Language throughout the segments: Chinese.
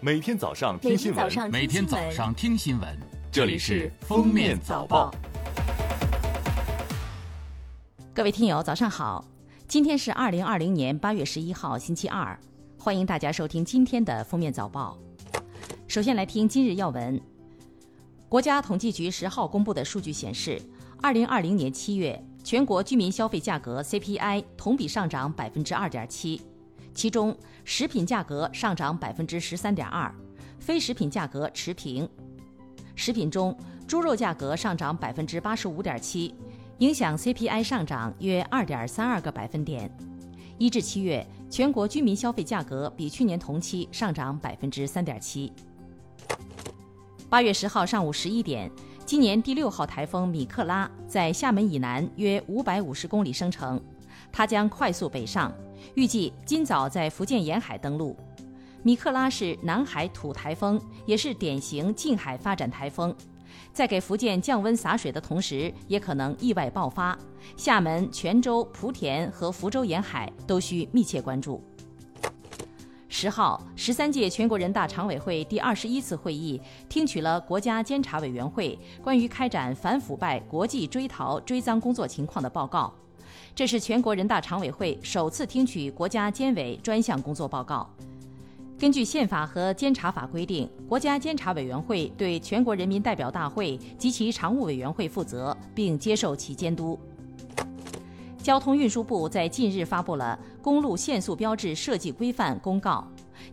每天早上听新闻，每天早上听新闻，这里是《封面早报》。各位听友，早上好！今天是二零二零年八月十一号，星期二，欢迎大家收听今天的《封面早报》。首先来听今日要闻。国家统计局十号公布的数据显示，二零二零年七月全国居民消费价格 CPI 同比上涨百分之二点七。其中，食品价格上涨百分之十三点二，非食品价格持平。食品中，猪肉价格上涨百分之八十五点七，影响 CPI 上涨约二点三二个百分点。一至七月，全国居民消费价格比去年同期上涨百分之三点七。八月十号上午十一点，今年第六号台风米克拉在厦门以南约五百五十公里生成，它将快速北上。预计今早在福建沿海登陆。米克拉是南海土台风，也是典型近海发展台风，在给福建降温洒水的同时，也可能意外爆发。厦门、泉州、莆田和福州沿海都需密切关注。十号，十三届全国人大常委会第二十一次会议听取了国家监察委员会关于开展反腐败国际追逃追赃工作情况的报告。这是全国人大常委会首次听取国家监委专项工作报告。根据宪法和监察法规定，国家监察委员会对全国人民代表大会及其常务委员会负责，并接受其监督。交通运输部在近日发布了《公路限速标志设计规范》公告，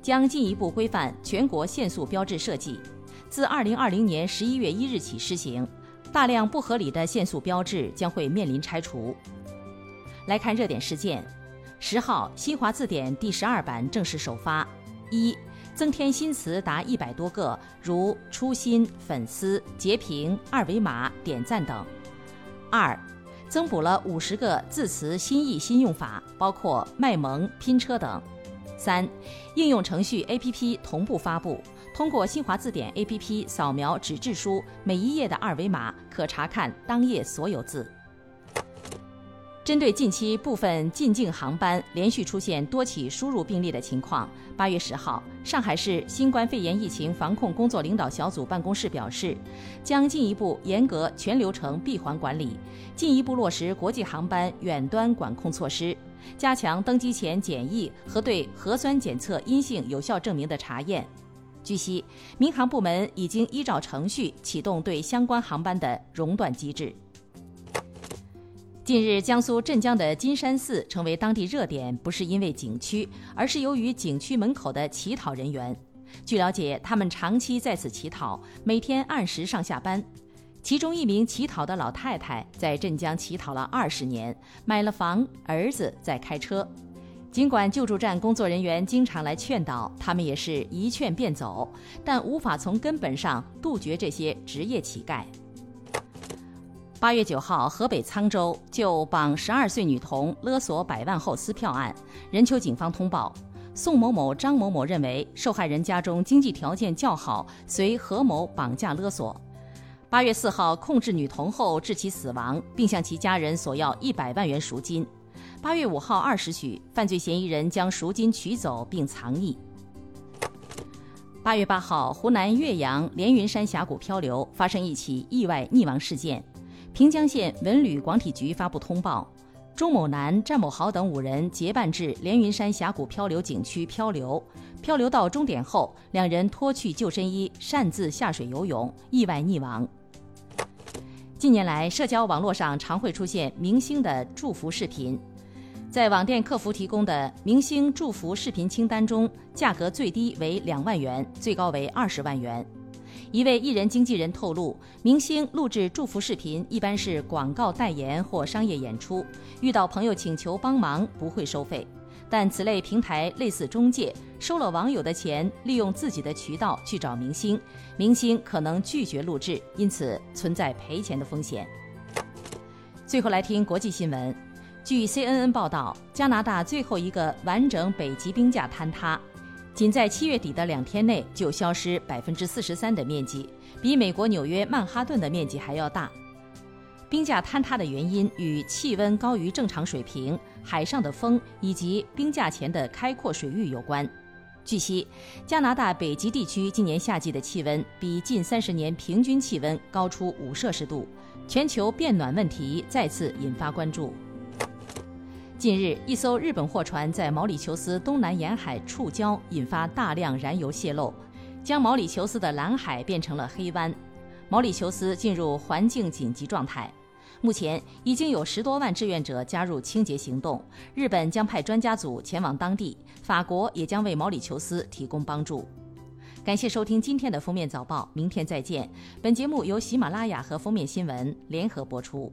将进一步规范全国限速标志设计，自二零二零年十一月一日起施行。大量不合理的限速标志将会面临拆除。来看热点事件，十号新华字典第十二版正式首发。一、增添新词达一百多个，如初心、粉丝、截屏、二维码、点赞等。二、增补了五十个字词新意新用法，包括卖萌、拼车等。三、应用程序 APP 同步发布，通过新华字典 APP 扫描纸质书每一页的二维码，可查看当页所有字。针对近期部分进境航班连续出现多起输入病例的情况，八月十号，上海市新冠肺炎疫情防控工作领导小组办公室表示，将进一步严格全流程闭环管理，进一步落实国际航班远端管控措施，加强登机前检疫和对核酸检测阴性有效证明的查验。据悉，民航部门已经依照程序启动对相关航班的熔断机制。近日，江苏镇江的金山寺成为当地热点，不是因为景区，而是由于景区门口的乞讨人员。据了解，他们长期在此乞讨，每天按时上下班。其中一名乞讨的老太太在镇江乞讨了二十年，买了房，儿子在开车。尽管救助站工作人员经常来劝导，他们也是一劝便走，但无法从根本上杜绝这些职业乞丐。八月九号，河北沧州就绑十二岁女童勒索百万后撕票案，任丘警方通报，宋某某、张某某认为受害人家中经济条件较好，随何某绑架勒索。八月四号，控制女童后致其死亡，并向其家人索要一百万元赎金。八月五号二时许，犯罪嫌疑人将赎金取走并藏匿。八月八号，湖南岳阳连云山峡谷漂流发生一起意外溺亡事件。平江县文旅广体局发布通报：钟某男、战某豪等五人结伴至连云山峡谷漂流景区漂流，漂流到终点后，两人脱去救生衣，擅自下水游泳，意外溺亡。近年来，社交网络上常会出现明星的祝福视频，在网店客服提供的明星祝福视频清单中，价格最低为两万元，最高为二十万元。一位艺人经纪人透露，明星录制祝福视频一般是广告代言或商业演出，遇到朋友请求帮忙不会收费。但此类平台类似中介，收了网友的钱，利用自己的渠道去找明星，明星可能拒绝录制，因此存在赔钱的风险。最后来听国际新闻，据 CNN 报道，加拿大最后一个完整北极冰架坍塌。仅在七月底的两天内就消失百分之四十三的面积，比美国纽约曼哈顿的面积还要大。冰架坍塌的原因与气温高于正常水平、海上的风以及冰架前的开阔水域有关。据悉，加拿大北极地区今年夏季的气温比近三十年平均气温高出五摄氏度，全球变暖问题再次引发关注。近日，一艘日本货船在毛里求斯东南沿海触礁，引发大量燃油泄漏，将毛里求斯的蓝海变成了黑湾，毛里求斯进入环境紧急状态。目前已经有十多万志愿者加入清洁行动，日本将派专家组前往当地，法国也将为毛里求斯提供帮助。感谢收听今天的封面早报，明天再见。本节目由喜马拉雅和封面新闻联合播出。